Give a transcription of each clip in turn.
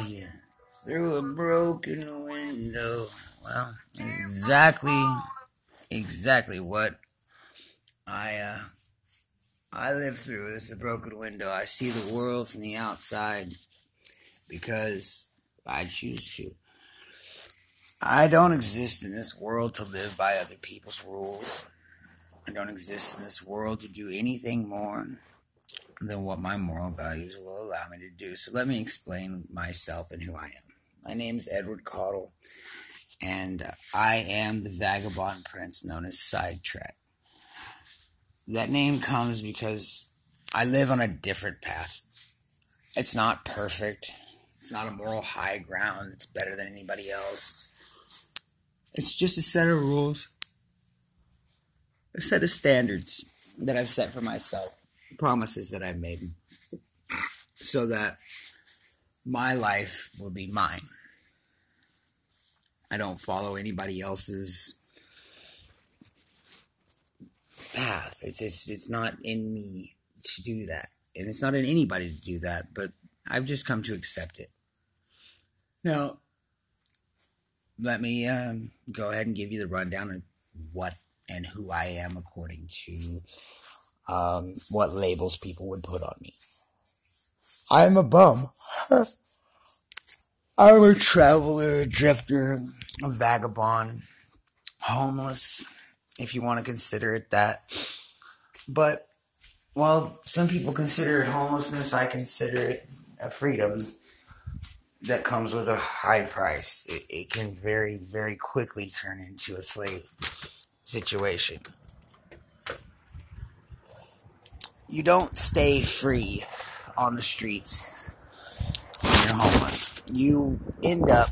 you. Through a broken window. Well, exactly, exactly what I, uh, I live through is a broken window. I see the world from the outside because I choose to. I don't exist in this world to live by other people's rules. I don't exist in this world to do anything more than what my moral values will allow me to do. So let me explain myself and who I am. My name is Edward Caudle, and I am the vagabond prince known as Sidetrack. That name comes because I live on a different path. It's not perfect. It's not a moral high ground. It's better than anybody else. It's it's just a set of rules, a set of standards that I've set for myself, promises that I've made, so that my life will be mine. I don't follow anybody else's path. It's it's it's not in me to do that, and it's not in anybody to do that. But I've just come to accept it. Now, let me um, go ahead and give you the rundown of what and who I am according to um, what labels people would put on me. I'm a bum. I'm a traveler, a drifter, a vagabond, homeless, if you want to consider it that. But, well, some people consider it homelessness, I consider it a freedom that comes with a high price. It, it can very, very quickly turn into a slave situation. You don't stay free on the streets when you're homeless. You end up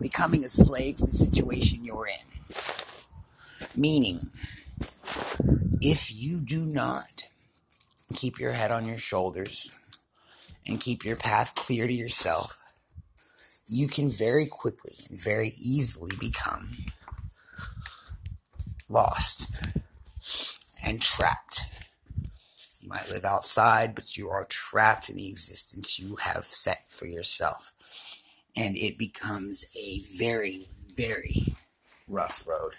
becoming a slave to the situation you're in. Meaning, if you do not keep your head on your shoulders and keep your path clear to yourself, you can very quickly and very easily become lost and trapped. Might live outside, but you are trapped in the existence you have set for yourself. And it becomes a very, very rough road.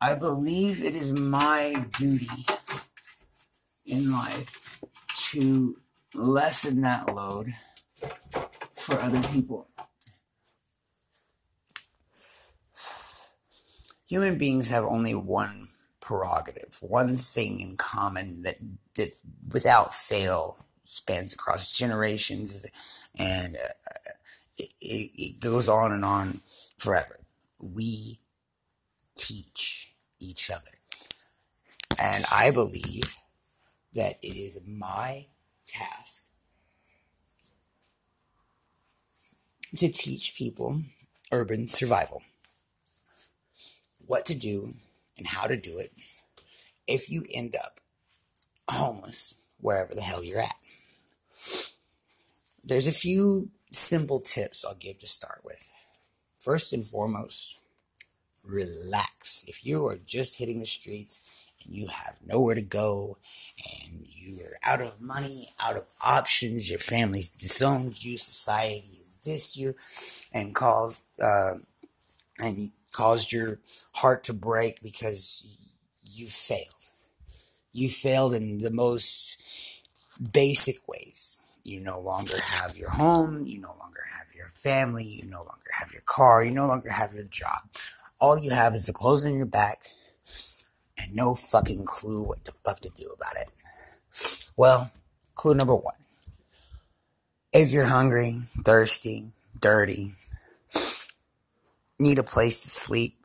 I believe it is my duty in life to lessen that load for other people. Human beings have only one prerogative, one thing in common that, that without fail spans across generations and uh, it, it goes on and on forever. We teach each other. And I believe that it is my task to teach people urban survival. What to do and how to do it if you end up homeless wherever the hell you're at. There's a few simple tips I'll give to start with. First and foremost, relax. If you are just hitting the streets and you have nowhere to go and you're out of money, out of options, your family's disowned you, society has dissed you, and caused uh, and caused your heart to break because you failed. You failed in the most basic ways. You no longer have your home. You no longer have your family. You no longer have your car. You no longer have your job. All you have is the clothes on your back and no fucking clue what the fuck to do about it. Well, clue number one. If you're hungry, thirsty, dirty, need a place to sleep,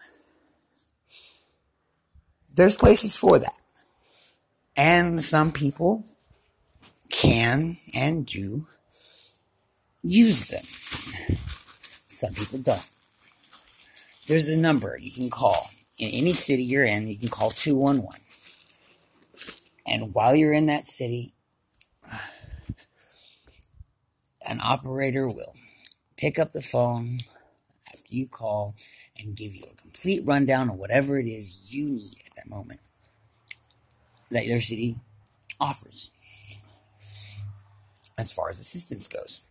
there's places for that. And some people can and do use them. Some people don't. There's a number you can call. In any city you're in, you can call 211. And while you're in that city, an operator will pick up the phone you call and give you a complete rundown of whatever it is you need at that moment that your city offers. as far as assistance goes.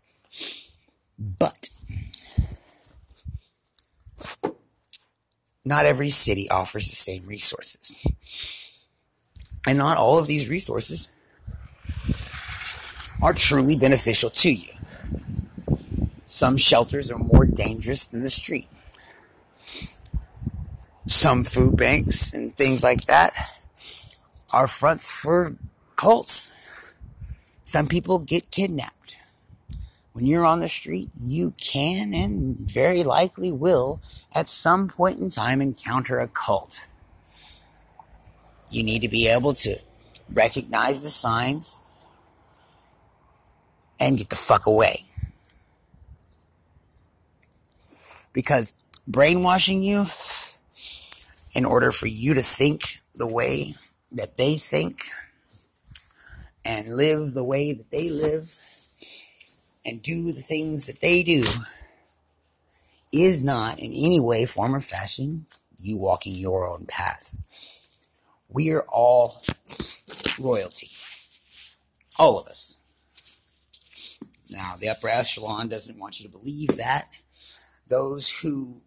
But not every city offers the same resources. And not all of these resources are truly beneficial to you. Some shelters are more dangerous than the street. Some food banks and things like that are fronts for cults. Some people get kidnapped. When you're on the street, you can and very likely will at some point in time encounter a cult. You need to be able to recognize the signs and get the fuck away. Because brainwashing you in order for you to think the way that they think and live the way that they live and do the things that they do is not in any way, form, or fashion you walking your own path. We are all royalty. All of us. Now, the upper echelon doesn't want you to believe that. Those who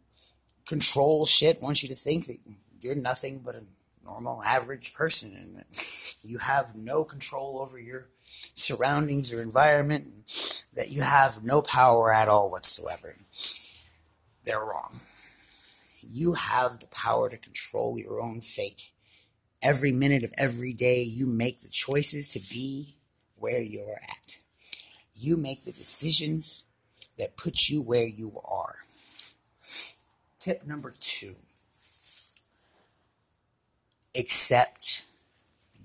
control shit want you to think that you're nothing but a normal, average person and that you have no control over your surroundings or environment, that you have no power at all whatsoever. They're wrong. You have the power to control your own fate. Every minute of every day, you make the choices to be where you're at. You make the decisions that put you where you are. Tip number two accept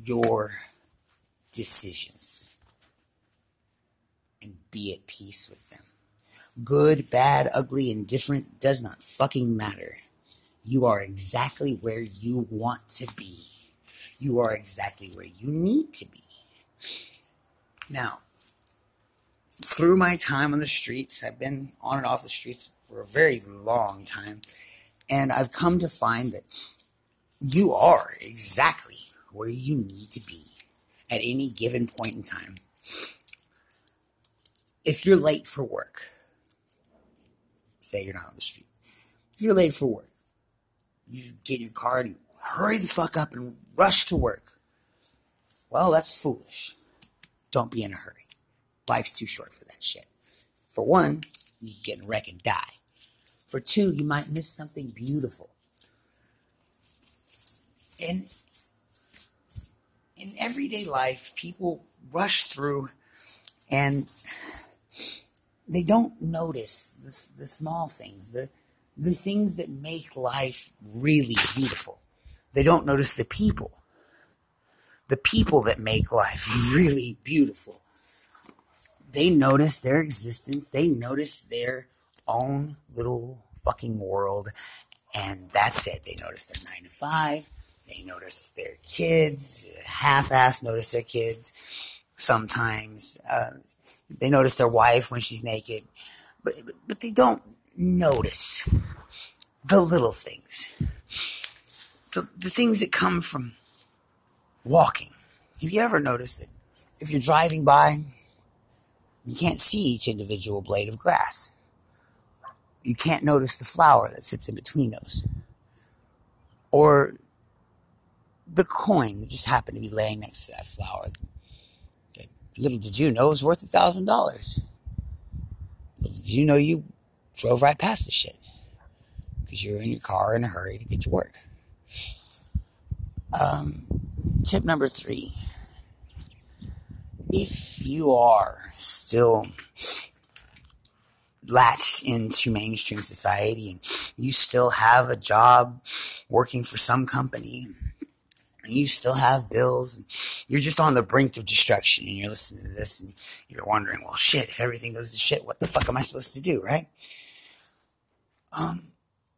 your decisions and be at peace with them. Good, bad, ugly, indifferent does not fucking matter. You are exactly where you want to be. You are exactly where you need to be. Now, through my time on the streets, I've been on and off the streets for a very long time, and I've come to find that you are exactly where you need to be at any given point in time. If you're late for work, say you're not on the street, if you're late for work, you get in your car and you hurry the fuck up and rush to work. Well, that's foolish. Don't be in a hurry. Life's too short for that shit. For one, you get in a wreck and die. For two, you might miss something beautiful. In in everyday life, people rush through and they don't notice the, the small things, the the things that make life really beautiful. They don't notice the people. The people that make life really beautiful. They notice their existence. They notice their own little fucking world. And that's it. They notice their nine to five. They notice their kids, half-ass notice their kids. Sometimes uh, they notice their wife when she's naked, but but they don't notice the little things, the the things that come from walking. Have you ever noticed that if you're driving by, you can't see each individual blade of grass? You can't notice the flower that sits in between those. Or the coin that just happened to be laying next to that flower. Little did you know it was worth a thousand dollars. Little did you know you drove right past the shit because you were in your car in a hurry to get to work. Um, tip number three: if you are still latched into mainstream society and you still have a job working for some company and you still have bills and you're just on the brink of destruction and you're listening to this and you're wondering, well, shit, if everything goes to shit, what the fuck am I supposed to do, right? Um,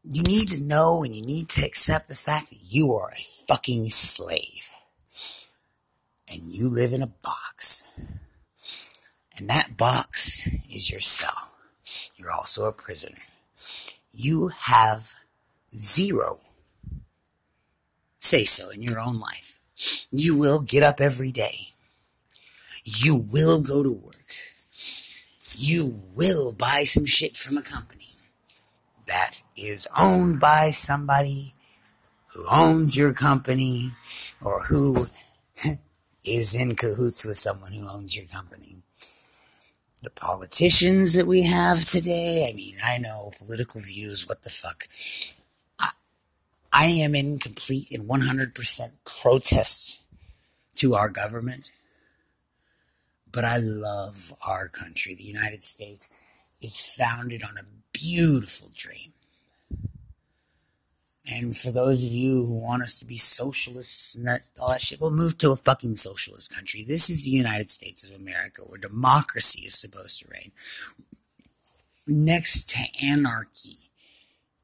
you need to know and you need to accept the fact that you are a fucking slave and you live in a box. And that box is your cell. You're also a prisoner. You have zero say so in your own life. You will get up every day. You will go to work. you will buy some shit from a company that is owned by somebody who owns your company or who is in cahoots with someone who owns your company. The politicians that we have today, I mean, I know political views, what the fuck. I, I am in complete and 100% protest to our government, but I love our country. The United States is founded on a beautiful dream. And for those of you who want us to be socialists and that, all that shit, we'll move to a fucking socialist country. This is the United States of America where democracy is supposed to reign. Next to anarchy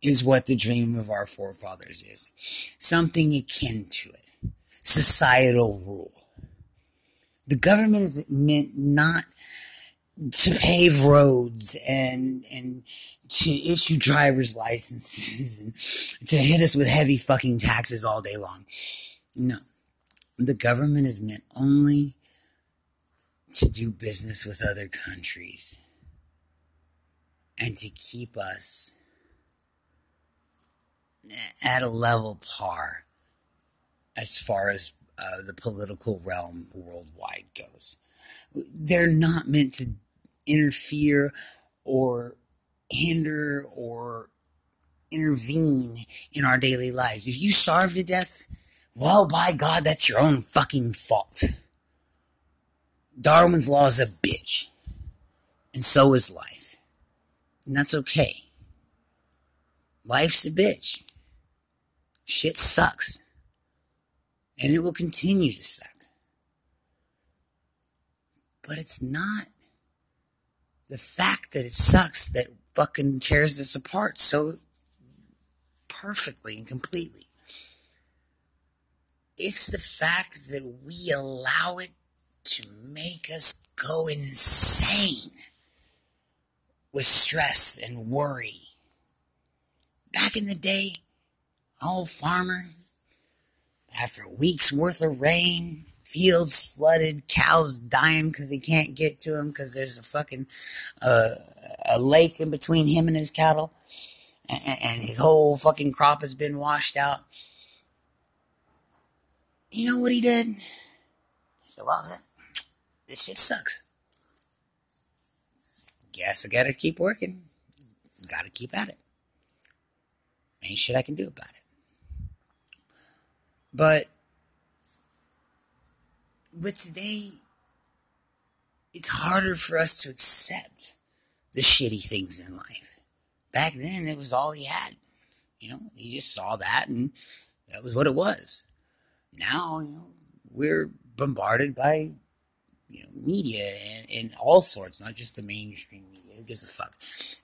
is what the dream of our forefathers is. Something akin to it. Societal rule. The government is meant not to pave roads and, and to issue driver's licenses and to hit us with heavy fucking taxes all day long. No. The government is meant only to do business with other countries and to keep us at a level par as far as uh, the political realm worldwide goes. They're not meant to interfere or hinder or intervene in our daily lives. If you starve to death, well, by God, that's your own fucking fault. Darwin's law is a bitch. And so is life. And that's okay. Life's a bitch. Shit sucks. And it will continue to suck. But it's not the fact that it sucks that fucking tears this apart so perfectly and completely. It's the fact that we allow it to make us go insane with stress and worry. Back in the day, old farmer, after a week's worth of rain, fields flooded, cows dying because they can't get to them because there's a fucking uh, a lake in between him and his cattle, and, and his whole fucking crop has been washed out. You know what he did? He said, "Well, this shit sucks. Guess I gotta keep working. Gotta keep at it. Ain't shit I can do about it." But but today, it's harder for us to accept the shitty things in life. Back then, it was all he had. You know, he just saw that and that was what it was. Now, you know, we're bombarded by, you know, media and, and all sorts, not just the mainstream media. Who gives a fuck?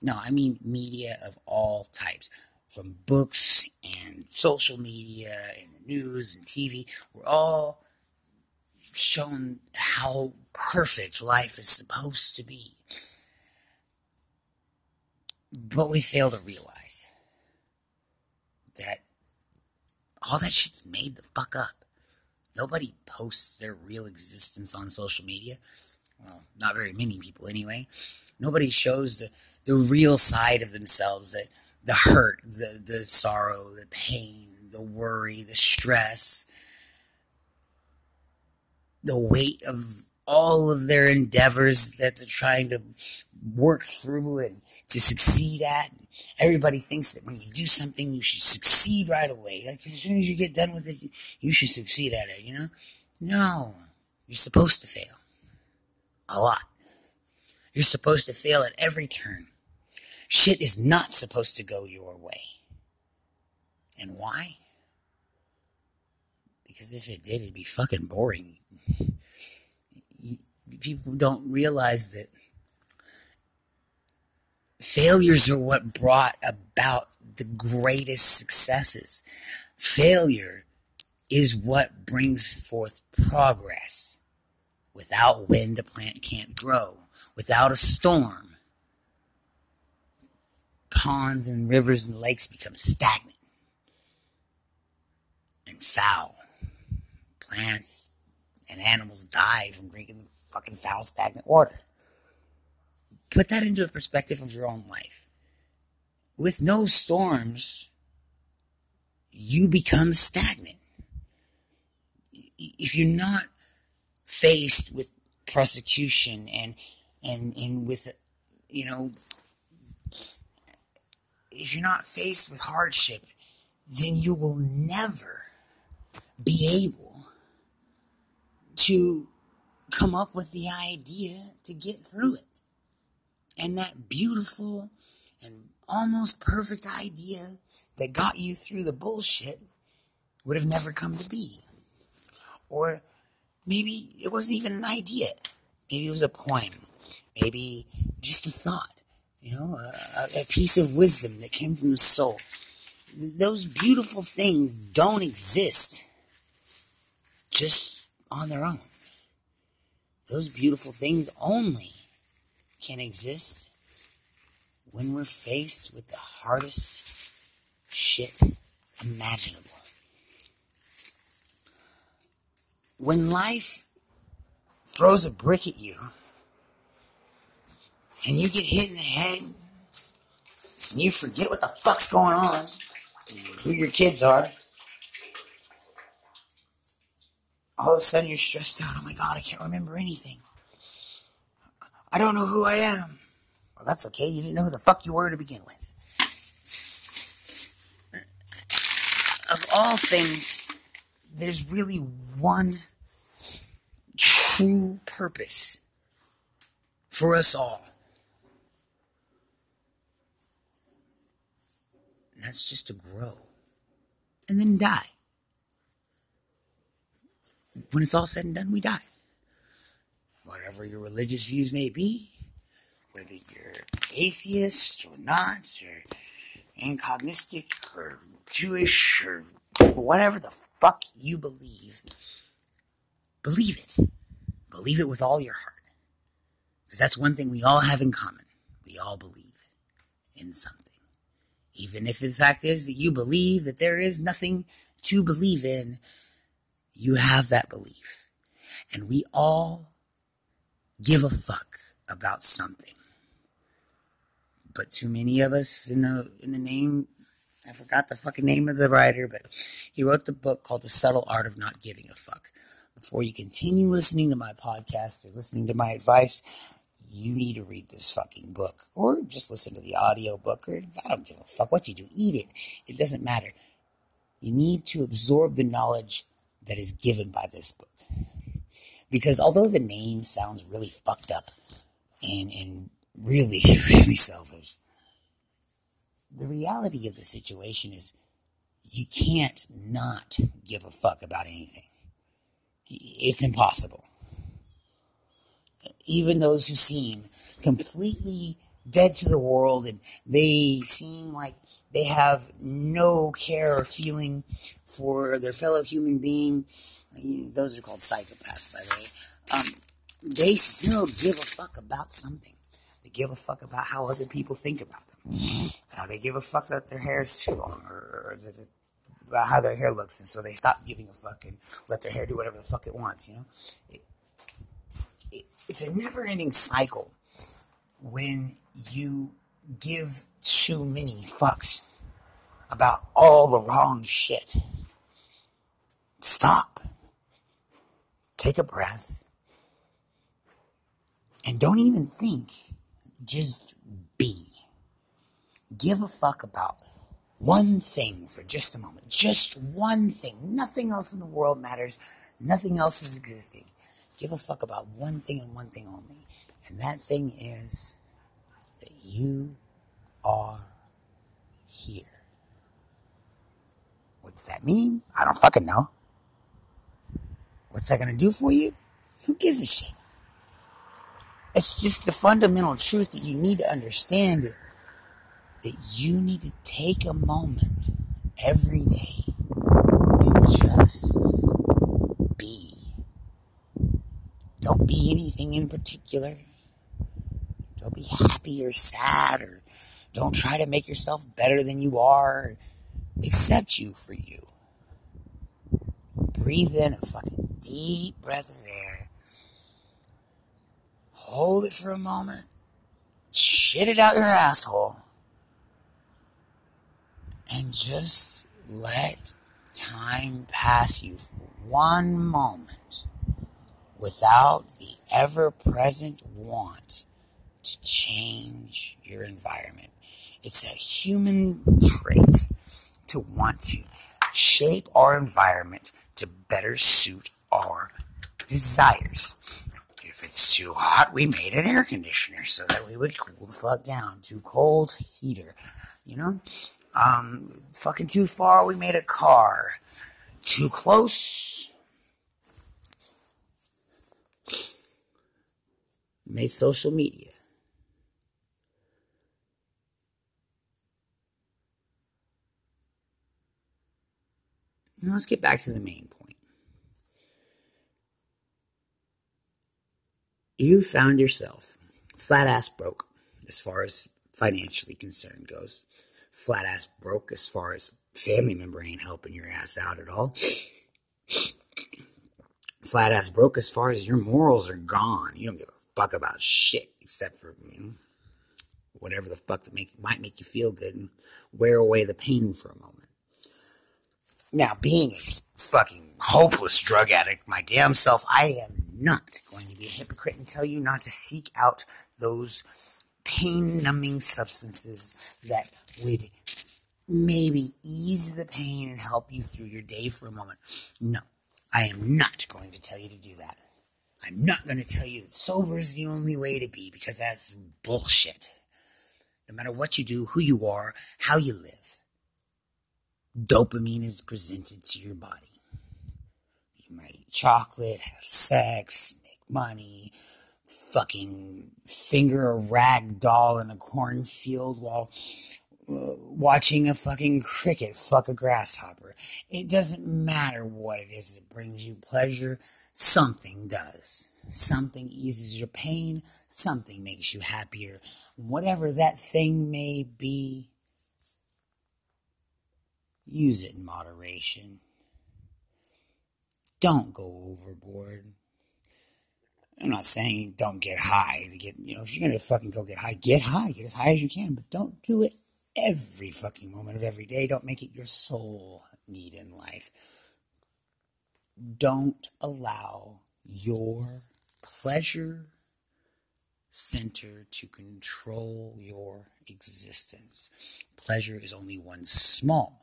No, I mean media of all types. From books and social media and the news and TV. We're all shown how perfect life is supposed to be. But we fail to realize that all that shit's made the fuck up. Nobody posts their real existence on social media. Well, not very many people anyway. Nobody shows the, the real side of themselves that the hurt, the, the sorrow, the pain, the worry, the stress, the weight of all of their endeavors that they're trying to work through and to succeed at. Everybody thinks that when you do something, you should succeed right away. Like as soon as you get done with it, you should succeed at it, you know? No. You're supposed to fail. A lot. You're supposed to fail at every turn. Shit is not supposed to go your way. And why? Because if it did, it'd be fucking boring people don't realize that failures are what brought about the greatest successes. Failure is what brings forth progress. Without wind, a plant can't grow. Without a storm, ponds and rivers and lakes become stagnant and foul. Plants and animals die from drinking the fucking foul, stagnant water. put that into a perspective of your own life. With no storms, you become stagnant. If you're not faced with prosecution and and and with you know if you're not faced with hardship then you will never be able to come up with the idea to get through it and that beautiful and almost perfect idea that got you through the bullshit would have never come to be or maybe it wasn't even an idea Maybe it was a poem. Maybe just a thought, you know, a, a piece of wisdom that came from the soul. Those beautiful things don't exist just on their own. Those beautiful things only can exist when we're faced with the hardest shit imaginable. When life throws a brick at you and you get hit in the head and you forget what the fuck's going on, who your kids are, all of a sudden you're stressed out. Oh my God, I can't remember anything. I don't know who I am. Well, that's okay. You didn't know who the fuck you were to begin with. Of all things, there's really one true purpose for us all. And that's just to grow and then die. When it's all said and done, we die. Whatever your religious views may be, whether you're atheist or not, or incognistic or Jewish or whatever the fuck you believe, believe it. Believe it with all your heart. Because that's one thing we all have in common. We all believe in something. Even if the fact is that you believe that there is nothing to believe in, you have that belief. And we all give a fuck about something. But too many of us in the in the name I forgot the fucking name of the writer, but he wrote the book called The Subtle Art of Not Giving a Fuck before you continue listening to my podcast or listening to my advice, you need to read this fucking book or just listen to the audio book or I don't give a fuck what you do. Eat it. It doesn't matter. You need to absorb the knowledge that is given by this book. Because although the name sounds really fucked up and, and really, really selfish, the reality of the situation is you can't not give a fuck about anything it's impossible. Even those who seem completely dead to the world and they seem like they have no care or feeling for their fellow human being. Those are called psychopaths, by the way. Um, they still give a fuck about something. They give a fuck about how other people think about them. Uh, they give a fuck that their hair is too long or, or about how their hair looks, and so they stop giving a fuck and let their hair do whatever the fuck it wants. You know, it, it, it's a never-ending cycle when you give too many fucks about all the wrong shit. Stop. Take a breath. And don't even think. Just be. Give a fuck about one thing for just a moment. Just one thing. Nothing else in the world matters. Nothing else is existing. Give a fuck about one thing and one thing only. And that thing is that you are here. What's that mean? I don't fucking know. What's that gonna do for you? Who gives a shit? It's just the fundamental truth that you need to understand that that you need to take a moment every day and just be. Don't be anything in particular. Don't be happy or sad or don't try to make yourself better than you are. Accept you for you. Breathe in a fucking deep breath of air. Hold it for a moment shit it out your asshole and just let time pass you for one moment without the ever present want to change your environment. It's a human trait to want to shape our environment to better suit our desires. If it's too hot, we made an air conditioner so that we would cool the fuck down. Too cold, heater. You know? Um, fucking too far, we made a car. Too close, made social media. Now let's get back to the main point. You found yourself flat ass broke as far as financially concerned goes. Flat ass broke as far as family member ain't helping your ass out at all. Flat ass broke as far as your morals are gone. You don't give a fuck about shit except for you know, whatever the fuck that make, might make you feel good and wear away the pain for a moment. Now, being a fucking hopeless drug addict, my damn self, I am not going to be a hypocrite and tell you not to seek out those pain numbing substances that would maybe ease the pain and help you through your day for a moment. No, I am not going to tell you to do that. I'm not going to tell you that sober is the only way to be because that's bullshit. No matter what you do, who you are, how you live, dopamine is presented to your body. You might eat chocolate, have sex, make money, fucking finger a rag doll in a cornfield while uh, watching a fucking cricket fuck a grasshopper. It doesn't matter what it is that brings you pleasure, something does. Something eases your pain, something makes you happier. Whatever that thing may be, use it in moderation. Don't go overboard. I'm not saying don't get high get, you know, if you're gonna fucking go get high, get high, get as high as you can, but don't do it every fucking moment of every day. Don't make it your sole need in life. Don't allow your pleasure center to control your existence. Pleasure is only one small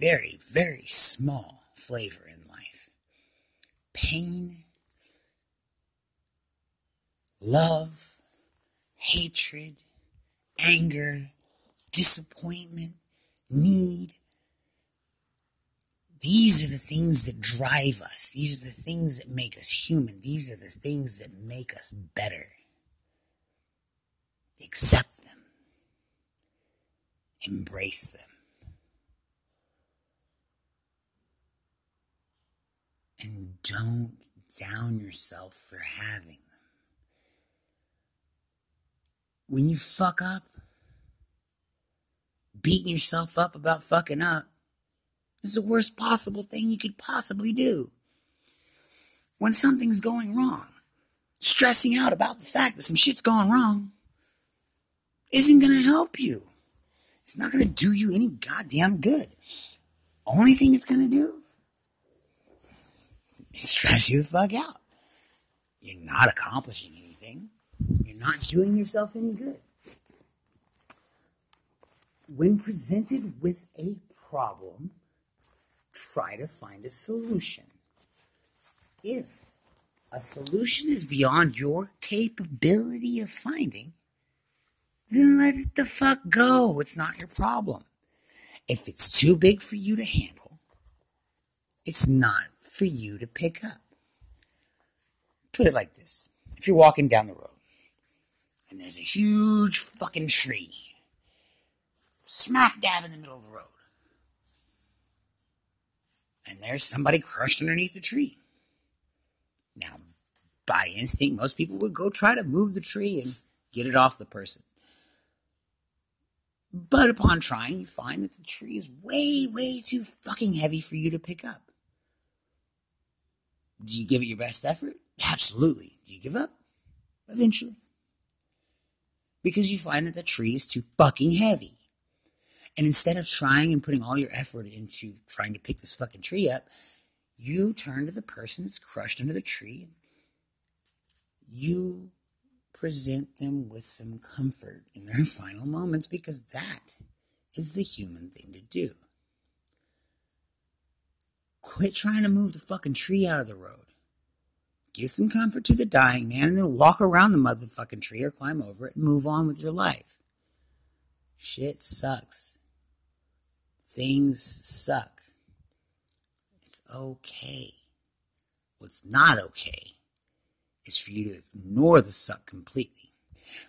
very, very small flavor in life. Pain, love, hatred, anger, disappointment, need. These are the things that drive us. These are the things that make us human. These are the things that make us better. Accept them. Embrace them. And don't down yourself for having them. When you fuck up, beating yourself up about fucking up is the worst possible thing you could possibly do. When something's going wrong, stressing out about the fact that some shit's gone wrong isn't going to help you. It's not going to do you any goddamn good. Only thing it's going to do stress you the fuck out. You're not accomplishing anything. You're not doing yourself any good. When presented with a problem, try to find a solution. If a solution is beyond your capability of finding, then let it the fuck go. It's not your problem. If it's too big for you to handle, it's not for you to pick up. Put it like this if you're walking down the road and there's a huge fucking tree smack dab in the middle of the road, and there's somebody crushed underneath the tree. Now, by instinct, most people would go try to move the tree and get it off the person. But upon trying, you find that the tree is way, way too fucking heavy for you to pick up. Do you give it your best effort? Absolutely. Do you give up? Eventually. because you find that the tree is too fucking heavy. And instead of trying and putting all your effort into trying to pick this fucking tree up, you turn to the person that's crushed under the tree. You present them with some comfort in their final moments because that is the human thing to do. Quit trying to move the fucking tree out of the road. Give some comfort to the dying man and then walk around the motherfucking tree or climb over it and move on with your life. Shit sucks. Things suck. It's okay. What's not okay is for you to ignore the suck completely.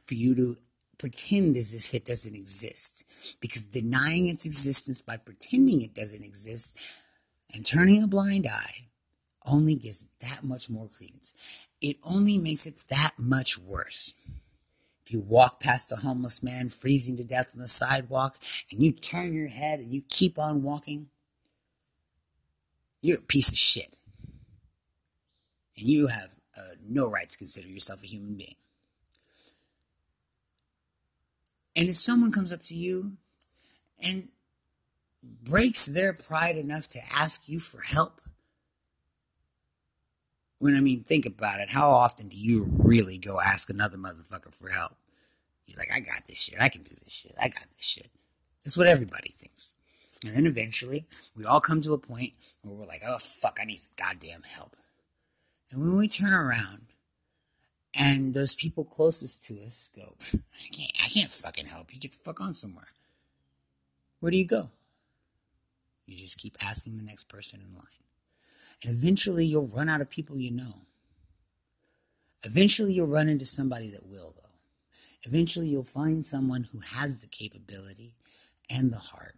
For you to pretend as if it doesn't exist. Because denying its existence by pretending it doesn't exist and turning a blind eye only gives that much more credence. It only makes it that much worse. If you walk past a homeless man freezing to death on the sidewalk and you turn your head and you keep on walking, you're a piece of shit. And you have uh, no right to consider yourself a human being. And if someone comes up to you and breaks their pride enough to ask you for help, when I mean, think about it. How often do you really go ask another motherfucker for help? You're like, I got this shit. I can do this shit. I got this shit. That's what everybody thinks. And then eventually, we all come to a point where we're like, oh, fuck, I need some goddamn help. And when we turn around and those people closest to us go, I can't, I can't fucking help you. Get the fuck on somewhere. Where do you go? You just keep asking the next person in line. And eventually you'll run out of people you know. Eventually you'll run into somebody that will, though. Eventually you'll find someone who has the capability and the heart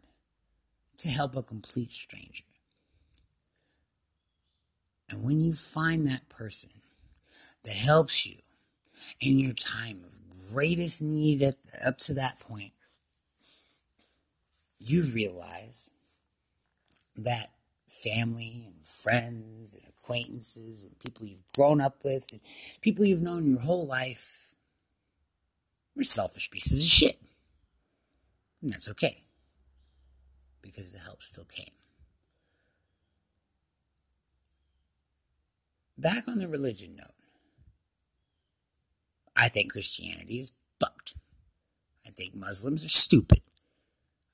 to help a complete stranger. And when you find that person that helps you in your time of greatest need at, up to that point, you realize that family and friends and acquaintances and people you've grown up with and people you've known your whole life are selfish pieces of shit. And that's okay. Because the help still came. Back on the religion note, I think Christianity is fucked. I think Muslims are stupid.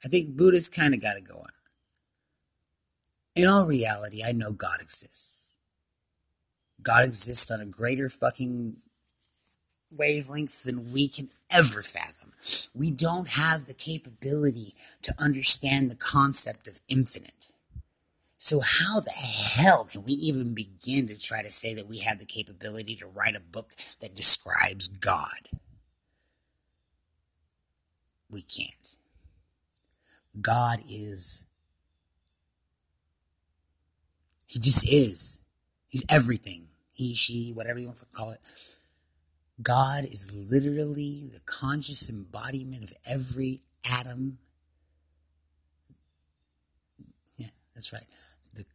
I think Buddhists kind of got to go on. In all reality, I know God exists. God exists on a greater fucking wavelength than we can ever fathom. We don't have the capability to understand the concept of infinite. So how the hell can we even begin to try to say that we have the capability to write a book that describes God? We can't. God is He just is. He's everything. He, she, whatever you want to call it. God is literally the conscious embodiment of every atom. Yeah, that's right. The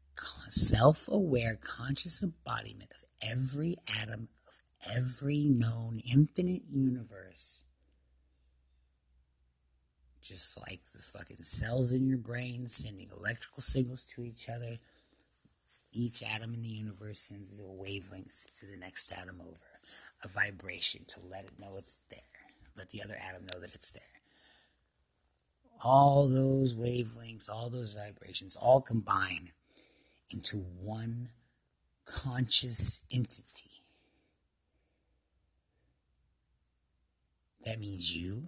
self aware, conscious embodiment of every atom of every known infinite universe. Just like the fucking cells in your brain sending electrical signals to each other each atom in the universe sends a wavelength to the next atom over, a vibration to let it know it's there, let the other atom know that it's there. All those wavelengths, all those vibrations, all combine into one conscious entity. That means you,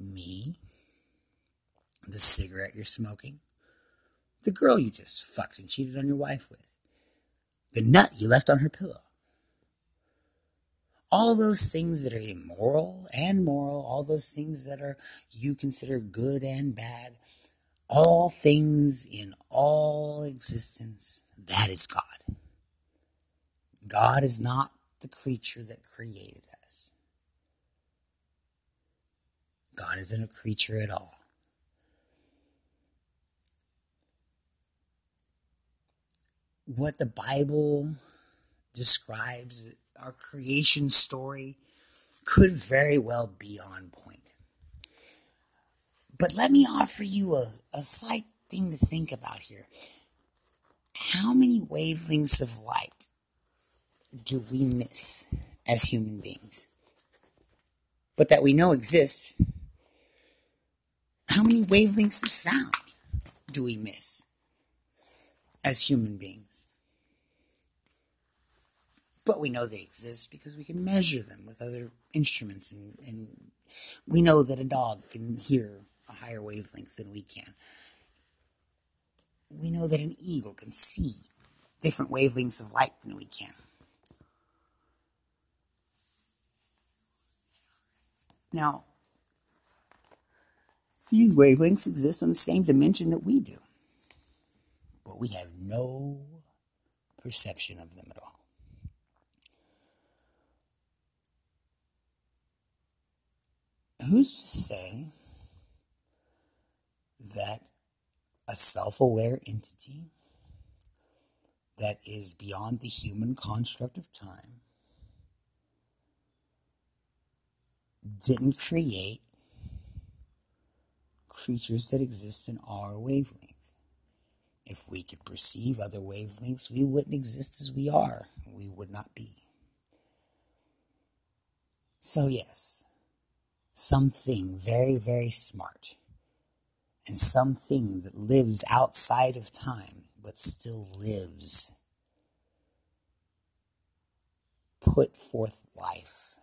me, the cigarette you're smoking, the girl you just fucked and cheated on your wife with, the nut you left on her pillow. All those things that are immoral and moral, all those things that are you consider good and bad, all things in all existence, that is God. God is not the creature that created us. God isn't a creature at all. What the Bible describes our creation story could very well be on point. But let me offer you a, a slight thing to think about here. How many wavelengths of light do we miss as human beings? But that we know exist. How many wavelengths of sound do we miss as human beings? But we know they exist because we can measure them with other instruments, and, and we know that a dog can hear a higher wavelength than we can. We know that an eagle can see different wavelengths of light than we can. Now, these wavelengths exist on the same dimension that we do, but we have no perception of them at all. Who's to say that a self aware entity that is beyond the human construct of time didn't create creatures that exist in our wavelength. If we could perceive other wavelengths, we wouldn't exist as we are. We would not be. So, yes, something very, very smart and something that lives outside of time but still lives put forth life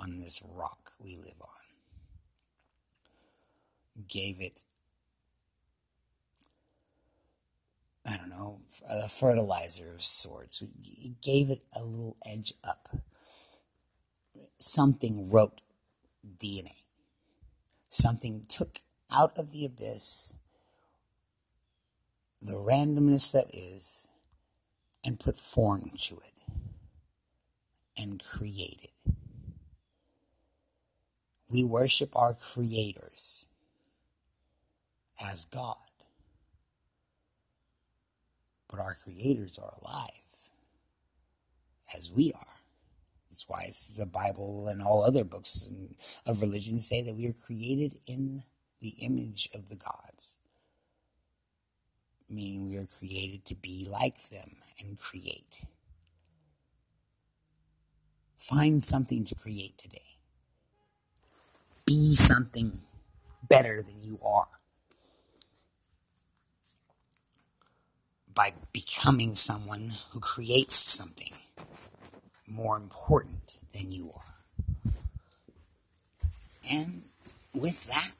on this rock we live on gave it, I don't know, a fertilizer of sorts. It gave it a little edge up. Something wrote DNA. Something took out of the abyss the randomness that is and put form to it and created. We worship our creators as God. But our creators are alive as we are. That's why the Bible and all other books of religion say that we are created in the image of the gods. Meaning we are created to be like them and create. Find something to create today. Be something better than you are. by becoming someone who creates something more important than you are. And with that,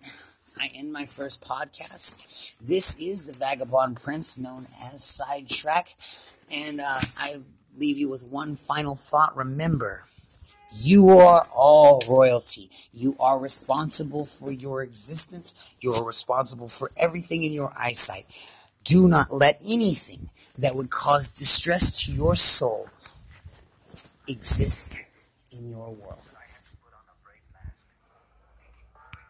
I end my first podcast. This is the Vagabond Prince, known as Sidetrack. And uh, I leave you with one final thought. Remember, you are all royalty. You are responsible for your existence. You are responsible for everything in your eyesight. Do not let anything that would cause distress to your soul exist in your world.